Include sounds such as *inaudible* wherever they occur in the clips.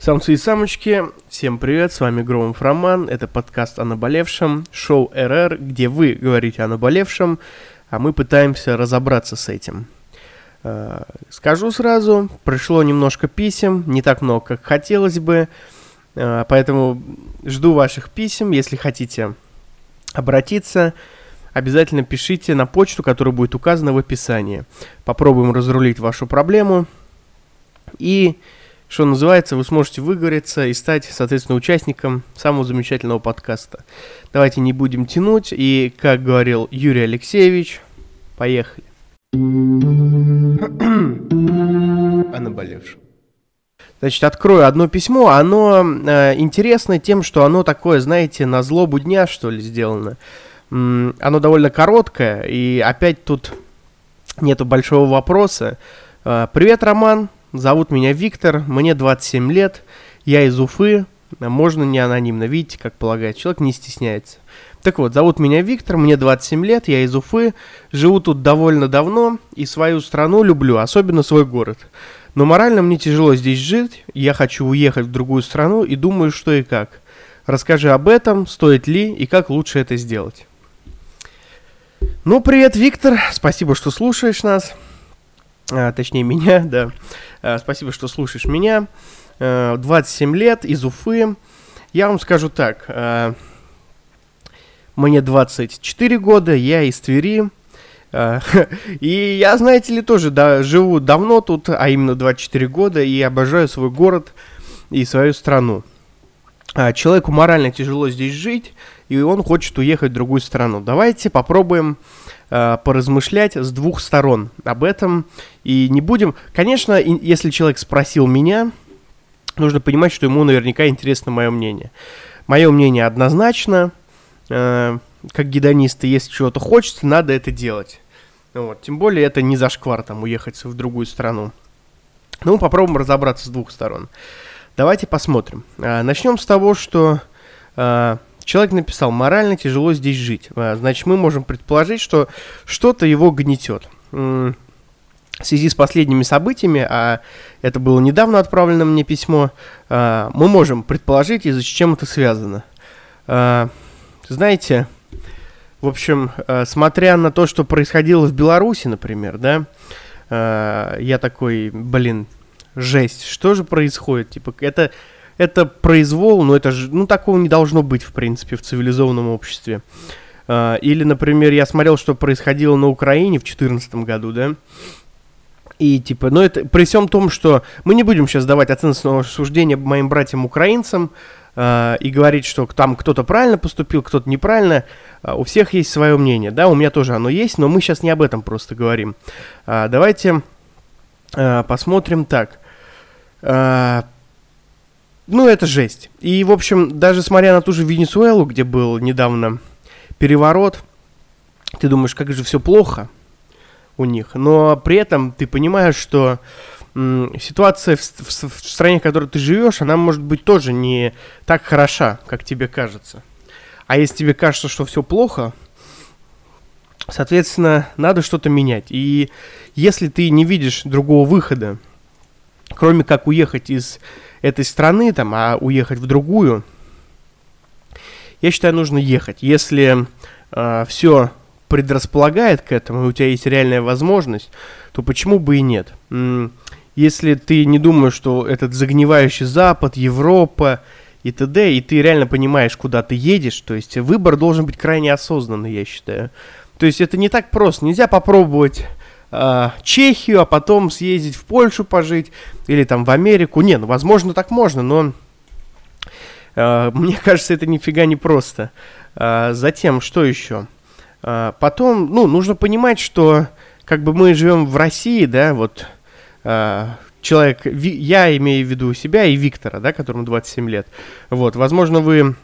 Самцы и самочки, всем привет, с вами Громов Роман, это подкаст о наболевшем, шоу РР, где вы говорите о наболевшем, а мы пытаемся разобраться с этим. Э, скажу сразу, пришло немножко писем, не так много, как хотелось бы, э, поэтому жду ваших писем, если хотите обратиться, обязательно пишите на почту, которая будет указана в описании. Попробуем разрулить вашу проблему и что называется, вы сможете выговориться и стать, соответственно, участником самого замечательного подкаста. Давайте не будем тянуть, и, как говорил Юрий Алексеевич, поехали. *coughs* О наболевшем. Значит, открою одно письмо. Оно э, интересно тем, что оно такое, знаете, на злобу дня, что ли, сделано. М- оно довольно короткое, и опять тут нету большого вопроса. Э, Привет, Роман. Зовут меня Виктор, мне 27 лет, я из Уфы, можно не анонимно, видите, как полагает, человек не стесняется. Так вот, зовут меня Виктор, мне 27 лет, я из Уфы, живу тут довольно давно и свою страну люблю, особенно свой город. Но морально мне тяжело здесь жить, я хочу уехать в другую страну и думаю, что и как. Расскажи об этом, стоит ли и как лучше это сделать. Ну, привет, Виктор, спасибо, что слушаешь нас а, точнее меня, *laughs* да. А, спасибо, что слушаешь меня. А, 27 лет, из Уфы. Я вам скажу так. А, мне 24 года, я из Твери. А, *laughs* и я, знаете ли, тоже да, живу давно тут, а именно 24 года, и обожаю свой город и свою страну. А, человеку морально тяжело здесь жить, и он хочет уехать в другую страну. Давайте попробуем поразмышлять с двух сторон об этом. И не будем... Конечно, если человек спросил меня, нужно понимать, что ему наверняка интересно мое мнение. Мое мнение однозначно. Э, как гедониста, если чего-то хочется, надо это делать. Вот. Тем более это не зашквар там уехать в другую страну. Ну, попробуем разобраться с двух сторон. Давайте посмотрим. Э, начнем с того, что... Э, Человек написал, морально тяжело здесь жить. А, значит, мы можем предположить, что что-то его гнетет. В связи с последними событиями, а это было недавно отправлено мне письмо, а, мы можем предположить, из-за чем это связано. А, знаете, в общем, смотря на то, что происходило в Беларуси, например, да, я такой, блин, жесть, что же происходит? Типа, это это произвол, но это же, ну, такого не должно быть, в принципе, в цивилизованном обществе. А, или, например, я смотрел, что происходило на Украине в 2014 году, да, и типа, ну это при всем том, что мы не будем сейчас давать оценочного суждения моим братьям-украинцам э, и говорить, что там кто-то правильно поступил, кто-то неправильно. Э, у всех есть свое мнение, да, у меня тоже оно есть, но мы сейчас не об этом просто говорим. Давайте посмотрим так. Ну, это жесть. И, в общем, даже смотря на ту же Венесуэлу, где был недавно переворот, ты думаешь, как же все плохо у них. Но при этом ты понимаешь, что ситуация в, в, в стране, в которой ты живешь, она может быть тоже не так хороша, как тебе кажется. А если тебе кажется, что все плохо, соответственно, надо что-то менять. И если ты не видишь другого выхода, кроме как уехать из этой страны, там, а уехать в другую, я считаю, нужно ехать. Если э, все предрасполагает к этому, и у тебя есть реальная возможность, то почему бы и нет? Если ты не думаешь, что этот загнивающий Запад, Европа и т.д., и ты реально понимаешь, куда ты едешь, то есть выбор должен быть крайне осознанный, я считаю. То есть это не так просто. Нельзя попробовать э, Чехию, а потом съездить в Польшу пожить или там в Америку. Не, ну возможно так можно, но э, мне *laughs* кажется, это нифига не просто. Э, затем, что еще? Э, потом, ну, нужно понимать, что как бы мы живем в России, да, вот э, человек, ви, я имею в виду себя и Виктора, да, которому 27 лет. Вот, возможно, вы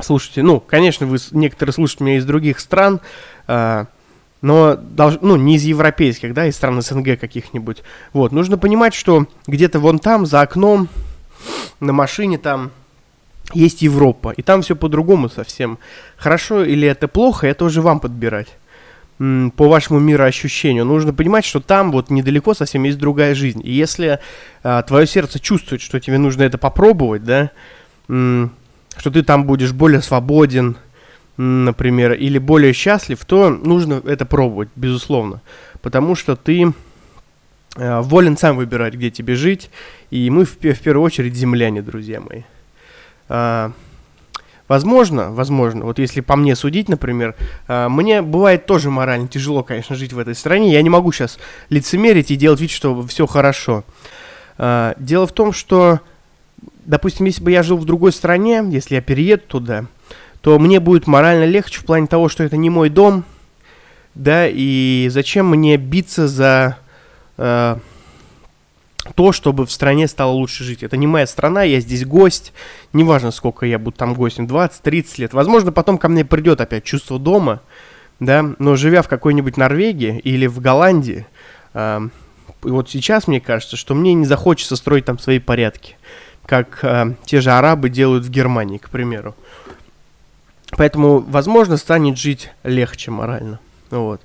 слушаете, ну, конечно, вы некоторые слушают меня из других стран, э, но долж, ну, не из европейских, да, из стран СНГ каких-нибудь. Вот, нужно понимать, что где-то вон там, за окном, на машине там есть Европа, и там все по-другому совсем. Хорошо или это плохо, это уже вам подбирать. по вашему мироощущению. Нужно понимать, что там вот недалеко совсем есть другая жизнь. И если а, твое сердце чувствует, что тебе нужно это попробовать, да, что ты там будешь более свободен, например, или более счастлив, то нужно это пробовать, безусловно. Потому что ты а, волен сам выбирать, где тебе жить. И мы в, в первую очередь земляне, друзья мои. А, Возможно, возможно, вот если по мне судить, например, э, мне бывает тоже морально тяжело, конечно, жить в этой стране. Я не могу сейчас лицемерить и делать вид, что все хорошо. Э, дело в том, что, допустим, если бы я жил в другой стране, если я перееду туда, то мне будет морально легче в плане того, что это не мой дом, да, и зачем мне биться за э, то, чтобы в стране стало лучше жить. Это не моя страна, я здесь гость. Неважно, сколько я буду там гостем, 20-30 лет. Возможно, потом ко мне придет опять чувство дома, да, но живя в какой-нибудь Норвегии или в Голландии, э, вот сейчас мне кажется, что мне не захочется строить там свои порядки, как э, те же арабы делают в Германии, к примеру. Поэтому, возможно, станет жить легче морально. Вот.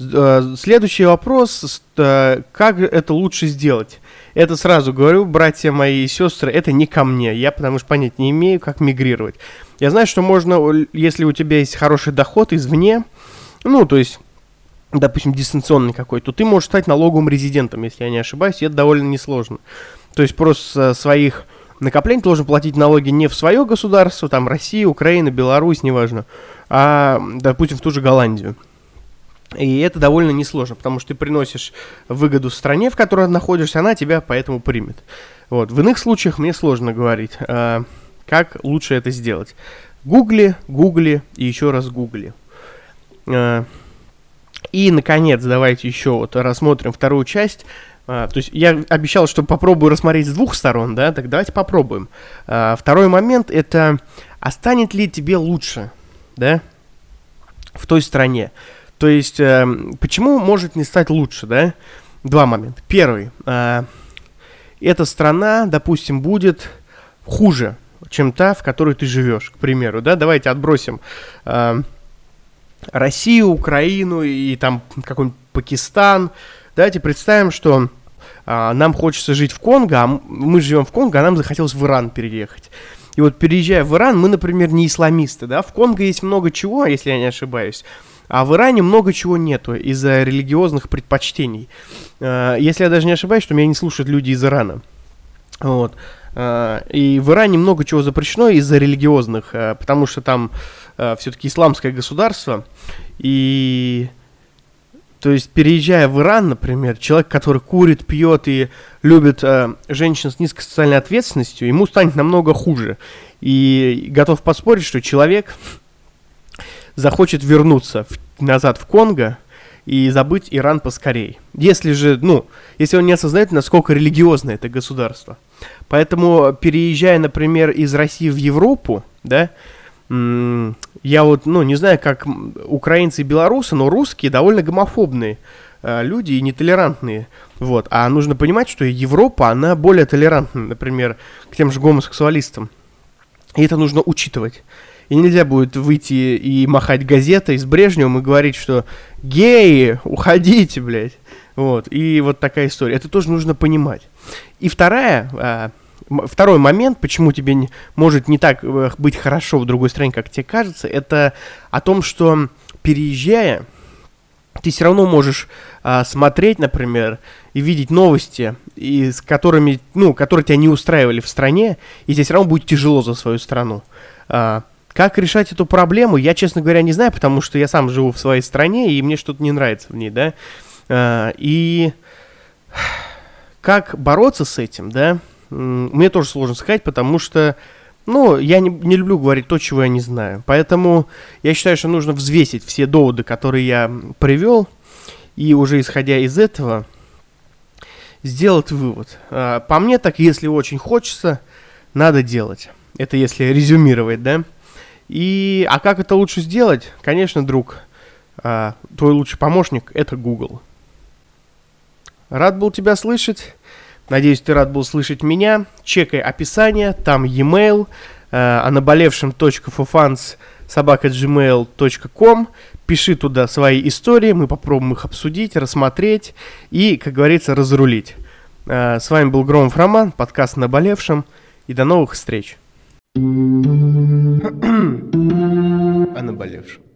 Э, следующий вопрос, э, как это лучше сделать? Это сразу говорю, братья мои и сестры, это не ко мне. Я потому что понять не имею, как мигрировать. Я знаю, что можно, если у тебя есть хороший доход извне, ну, то есть допустим, дистанционный какой, то ты можешь стать налоговым резидентом, если я не ошибаюсь, и это довольно несложно. То есть просто своих накоплений ты должен платить налоги не в свое государство, там Россия, Украина, Беларусь, неважно, а, допустим, в ту же Голландию. И это довольно несложно, потому что ты приносишь выгоду стране, в которой находишься, она тебя поэтому примет. Вот. В иных случаях мне сложно говорить, э, как лучше это сделать. Гугли, гугли и еще раз гугли. Э, и, наконец, давайте еще вот рассмотрим вторую часть. Uh, то есть я обещал, что попробую рассмотреть с двух сторон, да, так давайте попробуем. Uh, второй момент это, а станет ли тебе лучше, да, в той стране? То есть, э, почему может не стать лучше, да? Два момента. Первый. Э, эта страна, допустим, будет хуже, чем та, в которой ты живешь, к примеру, да? Давайте отбросим э, Россию, Украину и там какой-нибудь Пакистан. Давайте представим, что э, нам хочется жить в Конго, а мы живем в Конго, а нам захотелось в Иран переехать. И вот переезжая в Иран, мы, например, не исламисты, да? В Конго есть много чего, если я не ошибаюсь. А в Иране много чего нету из-за религиозных предпочтений. Э, если я даже не ошибаюсь, что меня не слушают люди из Ирана. Вот. Э, и в Иране много чего запрещено из-за религиозных, э, потому что там все-таки исламское государство. И то есть, переезжая в Иран, например, человек, который курит, пьет и любит э, женщин с низкой социальной ответственностью, ему станет намного хуже. И готов поспорить, что человек, захочет вернуться в, назад в Конго и забыть Иран поскорей. Если же, ну, если он не осознает, насколько религиозно это государство. Поэтому, переезжая, например, из России в Европу, да, я вот, ну, не знаю, как украинцы и белорусы, но русские довольно гомофобные э, люди и нетолерантные. Вот. А нужно понимать, что Европа, она более толерантна, например, к тем же гомосексуалистам. И это нужно учитывать. И нельзя будет выйти и махать газетой с Брежневым и говорить, что геи, уходите, блядь. Вот, и вот такая история. Это тоже нужно понимать. И вторая, а, второй момент, почему тебе не, может не так э, быть хорошо в другой стране, как тебе кажется, это о том, что переезжая, ты все равно можешь а, смотреть, например, и видеть новости, и с которыми, ну, которые тебя не устраивали в стране, и тебе все равно будет тяжело за свою страну. А, как решать эту проблему, я, честно говоря, не знаю, потому что я сам живу в своей стране, и мне что-то не нравится в ней, да. А, и *sighs* как бороться с этим, да, мне тоже сложно сказать, потому что, ну, я не, не люблю говорить то, чего я не знаю. Поэтому я считаю, что нужно взвесить все доводы, которые я привел, и уже исходя из этого, сделать вывод. А, по мне так, если очень хочется, надо делать. Это если резюмировать, да. И, а как это лучше сделать? Конечно, друг, а, твой лучший помощник – это Google. Рад был тебя слышать. Надеюсь, ты рад был слышать меня. Чекай описание, там e-mail, э, а наболевшем.fufans собака gmail.com. пиши туда свои истории, мы попробуем их обсудить, рассмотреть и, как говорится, разрулить. Э, с вами был Громов Роман, подкаст «Наболевшим», и до новых встреч. О наболевшем.